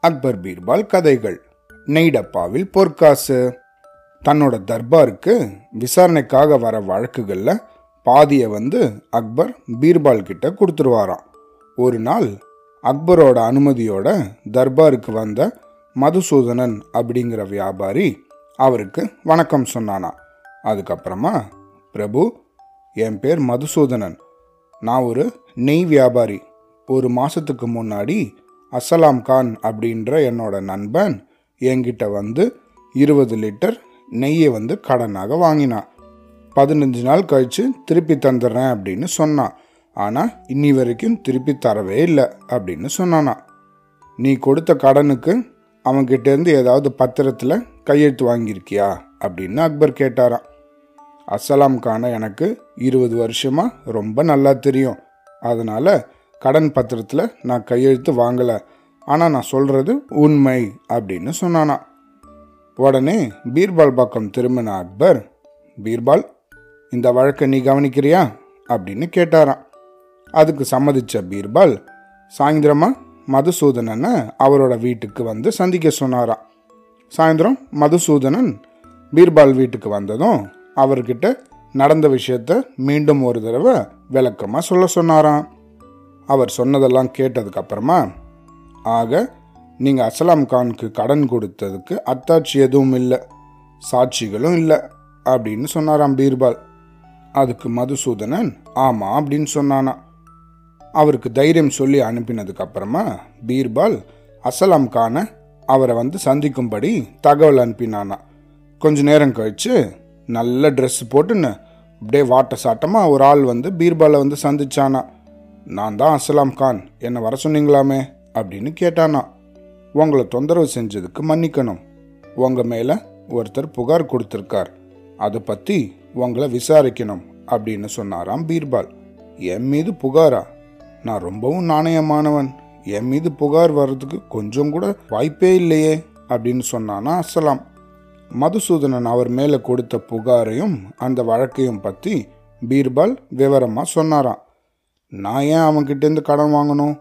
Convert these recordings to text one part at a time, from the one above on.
அக்பர் பீர்பால் கதைகள். நெய்டப்பாவில் பொற்காசு. தன்னோட தர்பாருக்கு விசாரணைக்காக வர வழக்குகளில் பாதியை வந்து அக்பர் பீர்பால் கிட்ட கொடுத்துருவாராம். ஒரு நாள் அக்பரோட அனுமதியோட தர்பாருக்கு வந்த மதுசூதனன் அப்படிங்கிற வியாபாரி அவருக்கு வணக்கம் சொன்னானா. அதுக்கப்புறமா பிரபு என் பேர் மதுசூதனன். நான் ஒரு நெய் வியாபாரி. ஒரு மாதத்துக்கு முன்னாடி அஸ்ஸலாம் கான் அப்படின்ற என்னோட நண்பன் என்கிட்ட வந்து இருபது லிட்டர் நெய்யை வந்து கடனாக வாங்கினான். பதினஞ்சு நாள் கழிச்சு திருப்பி தந்துடுறேன் அப்படின்னு சொன்னான். ஆனால் இன்னி வரைக்கும் திருப்பி தரவே இல்லை அப்படின்னு சொன்னானா. நீ கொடுத்த கடனுக்கு அவன்கிட்டேருந்து ஏதாவது பத்திரத்தில் கையெழுத்து வாங்கியிருக்கியா அப்படின்னு அக்பர் கேட்டாராம். அஸ்ஸலாம் கானை எனக்கு இருபது வருஷமாக ரொம்ப நல்லா தெரியும். அதனால் கடன் பத்திரத்தில் நான் கையெழுத்து வாங்கலை. ஆனால் நான் சொல்கிறது உண்மை அப்படின்னு சொன்னானா. உடனே பீர்பால் பக்கம் திரும்பின அக்பர் பீர்பால் இந்த வழக்கை நீ கவனிக்கிறியா? அப்படின்னு கேட்டாராம். அதுக்கு சம்மதிச்ச பீர்பால் சாயந்தரமா மதுசூதனனை அவரோட வீட்டுக்கு வந்து சந்திக்க சொன்னாராம். சாயந்தரம் மதுசூதனன் பீர்பால் வீட்டுக்கு வந்ததும் அவர்கிட்ட நடந்த விஷயத்த மீண்டும் ஒரு தடவை விளக்கமாக சொல்ல சொன்னாராம். அவர் சொன்னதெல்லாம் கேட்டதுக்கு அப்புறமா ஆக நீங்கள் அசலாம் கானுக்கு கடன் கொடுத்ததுக்கு அத்தாட்சி எதுவும் இல்லை சாட்சிகளும் இல்லை அப்படின்னு சொன்னாராம் பீர்பால். அதுக்கு மதுசூதனன் ஆமாம் அப்படின்னு சொன்னானா. அவருக்கு தைரியம் சொல்லி அனுப்பினதுக்கு அப்புறமா பீர்பால் அசலாம் கான அவரை வந்து சந்திக்கும்படி தகவல் அனுப்பினானா. கொஞ்ச நேரம் கழிச்சு நல்ல ட்ரெஸ் போட்டுன்னு அப்படியே வாட்ட சாட்டமாக ஒரு ஆள் வந்து பீர்பாலை வந்து சந்திச்சானா. நான் தான் அஸ்லாம் கான் என்னை வர சொன்னீங்களாமே? அப்படின்னு கேட்டானா. உங்களை தொந்தரவு செஞ்சதுக்கு மன்னிக்கணும். உங்க மேல ஒருத்தர் புகார் கொடுத்துருக்கார். அதை பத்தி உங்களை விசாரிக்கணும் அப்படின்னு சொன்னாராம் பீர்பால். என் மீது புகாரா? நான் ரொம்பவும் நாணயமானவன். என் மீது புகார் வர்றதுக்கு கொஞ்சம் கூட வாய்ப்பே இல்லையே அப்படின்னு சொன்னானா அசலாம் மதுசூதனன் அவர் மேலே கொடுத்த புகாரையும் அந்த வழக்கையும் பற்றி பீர்பால் விவரமாக சொன்னாராம். நான் ஏன் அவன்கிட்டேருந்து கடன் வாங்கணும்?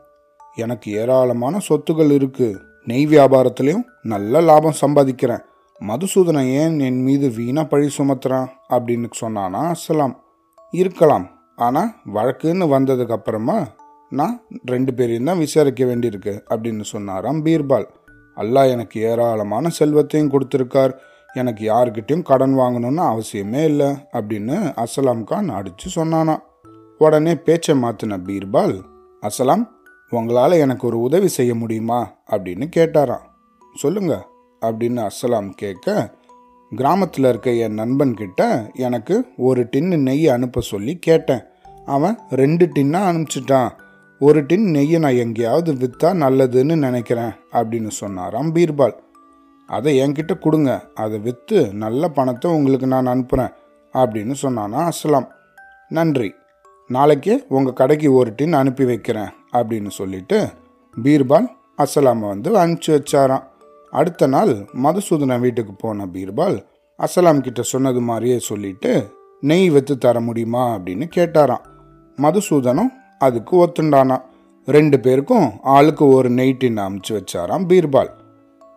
எனக்கு ஏராளமான சொத்துகள் இருக்கு. நெய் வியாபாரத்திலையும் நல்ல லாபம் சம்பாதிக்கிறேன். மதுசூதனன் ஏன் என் மீது வீணா பழி சுமத்துறான்? அப்படின்னு சொன்னானா அசலாம் இருக்கலாம். ஆனால் வழக்குன்னு வந்ததுக்கு அப்புறமா நான் ரெண்டு பேரையும் தான் விசாரிக்க வேண்டியிருக்கு அப்படின்னு சொன்னாராம் பீர்பால். அல்லாஹ் எனக்கு ஏராளமான செல்வத்தையும் கொடுத்துருக்கார். எனக்கு யாருக்கிட்டையும் கடன் வாங்கணும்னு அவசியமே இல்லை அப்படின்னு அசலாம் கான் அடித்து சொன்னானா உடனே பேச்சை மாத்தின பீர்பால் அசலாம் உங்களால் எனக்கு ஒரு உதவி செய்ய முடியுமா? அப்படின்னு கேட்டாராம். சொல்லுங்க அப்படின்னு அசலாம் கேட்க கிராமத்தில் இருக்க என் நண்பன் கிட்ட எனக்கு ஒரு டின்னு நெய் அனுப்ப சொல்லி கேட்டேன். அவன் ரெண்டு டின்னா அனுப்பிச்சிட்டான். ஒரு டின் நெய்யை நான் எங்கேயாவது விற்றா நல்லதுன்னு நினைக்கிறேன் அப்படின்னு சொன்னாராம் பீர்பால். அதை என்கிட்ட கொடுங்க. அதை விற்று நல்ல பணத்தை உங்களுக்கு நான் அனுப்புகிறேன் அப்படின்னு சொன்னானா அஸ்லாம் நன்றி. நாளைக்கே உங்கள் கடைக்கு ஒரு டின் அனுப்பி வைக்கிறேன் அப்படின்னு சொல்லிட்டு பீர்பால் அசலாமை வந்து அனுப்பிச்சி வச்சாராம். அடுத்த நாள் மதுசூதன வீட்டுக்கு போன பீர்பால் அசலாம் கிட்ட சொன்னது மாதிரியே சொல்லிட்டு நெய் வைத்து தர முடியுமா? அப்படின்னு கேட்டாராம். மதுசூதனம் அதுக்கு ஒத்துண்டானா ரெண்டு பேருக்கும் ஆளுக்கு ஒரு நெய் டின் அமுச்சு வச்சாராம் பீர்பால்.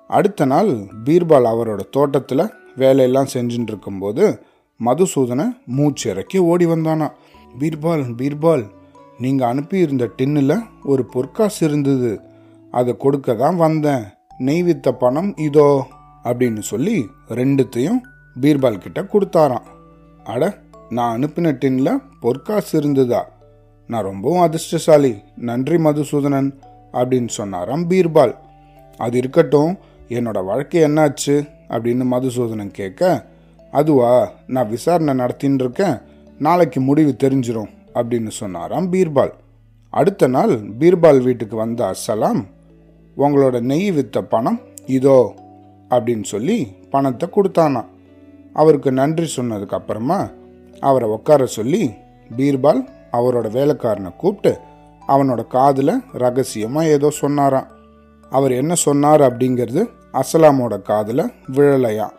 அடுத்த நாள் பீர்பால் அவரோட தோட்டத்தில் வேலையெல்லாம் செஞ்சுட்டு இருக்கும்போது மதுசூதனை மூச்சிறக்கி ஓடி வந்தானா பீர்பால் பீர்பால் நீங்கள் அனுப்பியிருந்த டின்னில் ஒரு பொற்காசு இருந்தது. அதை கொடுக்க தான் வந்தேன். நெய் வித்த பணம் இதோ அப்படின்னு சொல்லி ரெண்டுத்தையும் பீர்பால் கிட்ட கொடுத்தாராம். அட நான் அனுப்பின டின்ல பொற்காசு இருந்ததா? நான் ரொம்பவும் அதிர்ஷ்டசாலி. நன்றி மதுசூதனன் அப்படின்னு சொன்னாராம் பீர்பால். அது இருக்கட்டும் என்னோட வழக்கு என்னாச்சு அப்படின்னு மதுசூதனன் கேட்க அதுவா நான் விசாரணை நடத்தின்னு இருக்கேன். நாளைக்கு முடிவு தெரிஞ்சிடும் அப்படின்னு சொன்னாராம் பீர்பால். அடுத்த நாள் பீர்பால் வீட்டுக்கு வந்த அசலாம் உங்களோட நெய் வித்த பணம் இதோ அப்படின்னு சொல்லி பணத்தை கொடுத்தானா அவருக்கு நன்றி சொன்னதுக்கு அப்புறமா அவரை உட்கார சொல்லி பீர்பால் அவரோட வேலைக்காரனை கூப்பிட்டு அவனோட காதில் ரகசியமாக ஏதோ சொன்னாராம். அவர் என்ன சொன்னார் அப்படிங்கிறது அசலாமோட காதில் விழலையா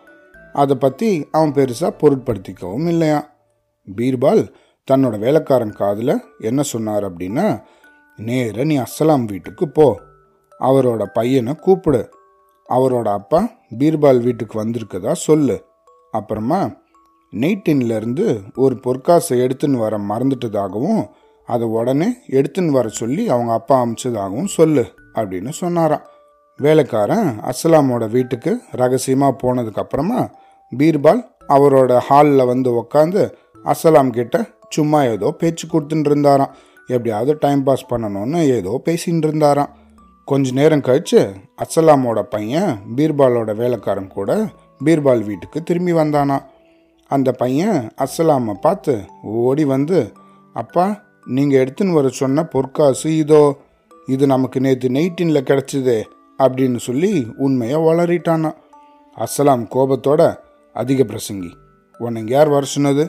அதை பற்றி அவன் பெருசாக பொருட்படுத்திக்கவும் இல்லையா பீர்பால் தன்னோட வேலைக்காரன் காதில் என்ன சொன்னார் அப்படின்னா நேர நீ அஸ்ஸலாம் வீட்டுக்கு போ. அவரோட பையனை கூப்பிடு. அவரோட அப்பா பீர்பால் வீட்டுக்கு வந்திருக்கதா சொல்லு. அப்புறமா நெய்டின்லேருந்து ஒரு பொற்காசை எடுத்துன்னு வர மறந்துட்டதாகவும் அதை உடனே எடுத்துன்னு வர சொல்லி அவங்க அப்பா அமிச்சதாகவும் சொல்லு அப்படின்னு சொன்னாராம். வேலைக்காரன் அஸ்லாமோட வீட்டுக்கு ரகசியமாக போனதுக்கப்புறமா பீர்பால் அவரோட ஹாலில் வந்து உக்காந்து அசலாம் கிட்ட சும்மா ஏதோ பேச்சு கொடுத்துட்டு இருந்தாராம் எப்படியாவது டைம் பாஸ் பண்ணணும்னு ஏதோ பேசின்னு இருந்தாராம் கொஞ்ச நேரம் கழிச்சு அசலாமோட பையன் பீர்பாலோட வேலைக்காரன் கூட பீர்பால் வீட்டுக்கு திரும்பி வந்தானா அந்த பையன் அசலாமை பார்த்து ஓடி வந்து அப்பா நீங்கள் எடுத்துன்னு வர சொன்ன பொற்காசு இதோ இது நமக்கு நேற்று நைட்டினில் கிடச்சிதே அப்படின்னு சொல்லி உண்மையை வளரிட்டானா அசலாம் கோபத்தோட அதிக பிரசங்கி உன்னை யார் வர சொன்னது?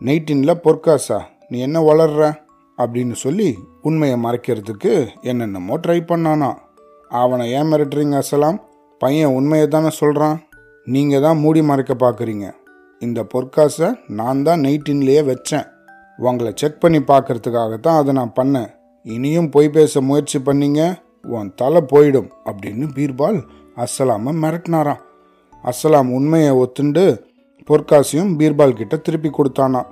நைட்டின்ல பொற்காசா நீ என்ன வளர்ற? அப்படின்னு சொல்லி உண்மையை மறைக்கிறதுக்கு என்னென்னமோ ட்ரை பண்ணானா. அவனை ஏன் மிரட்டுறீங்க அசலாம். பையன் உண்மையை தானே சொல்கிறான் நீங்கள் தான் மூடி மறைக்க பார்க்குறீங்க. இந்த பொற்காசை நான் தான் நைட்டின்லேயே வச்சேன். உங்களை செக் பண்ணி பார்க்கறதுக்காக தான் அதை நான் பண்ணேன். இனியும் பொய் பேச முயற்சி பண்ணீங்க உன் தலை போயிடும் அப்படின்னு பீர்பால் அஸ்ஸலாம மிரட்டினாராம். அஸ்ஸலாம் உண்மையை ஒத்துண்டு பொற்காசையும் பீர்பால் கிட்ட திருப்பி கொடுத்தானா.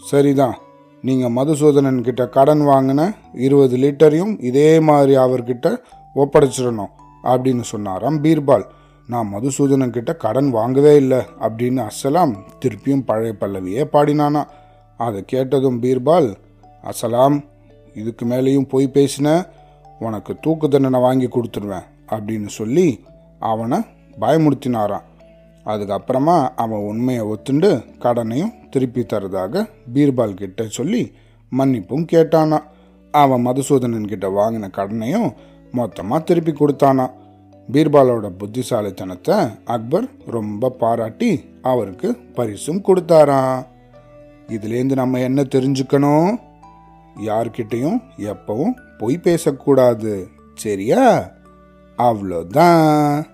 சரிதான். நீங்கள் மதுசூதனன் கிட்ட கடன் வாங்கின இருபது லிட்டரையும் இதே மாதிரி அவர்கிட்ட ஒப்படைச்சிடணும் அப்படின்னு சொன்னாராம் பீர்பால். நான் மதுசூதனன் கிட்ட கடன் வாங்கவே இல்லை அப்படின்னு அசலாம் திருப்பியும் பழைய பல்லவியே பாடினானா. அதை கேட்டதும் பீர்பால் அசலாம் இதுக்கு மேலேயும் போய் பேசின உனக்கு தூக்கு தண்டனை வாங்கி கொடுத்துருவேன் அப்படின்னு சொல்லி அவனை பயமுடுத்தினாரான் அதுக்கப்புறமா அவன் உண்மையை ஒத்துண்டு கடனையும் திருப்பி தரதாக பீர்பால் கிட்ட சொல்லி மன்னிப்பும் கேட்டானா. அவன் மதுசூதனன் கிட்ட வாங்கின கடனையும் மொத்தமாக திருப்பி கொடுத்தானா. பீர்பாலோட புத்திசாலித்தனத்தை அக்பர் ரொம்ப பாராட்டி அவருக்கு பரிசும் கொடுத்தாராம் இதுலேருந்து நம்ம என்ன தெரிஞ்சுக்கணும்? யார்கிட்டையும் எப்பவும் பொய் பேசக்கூடாது. சரியா? அவ்வளோதான்.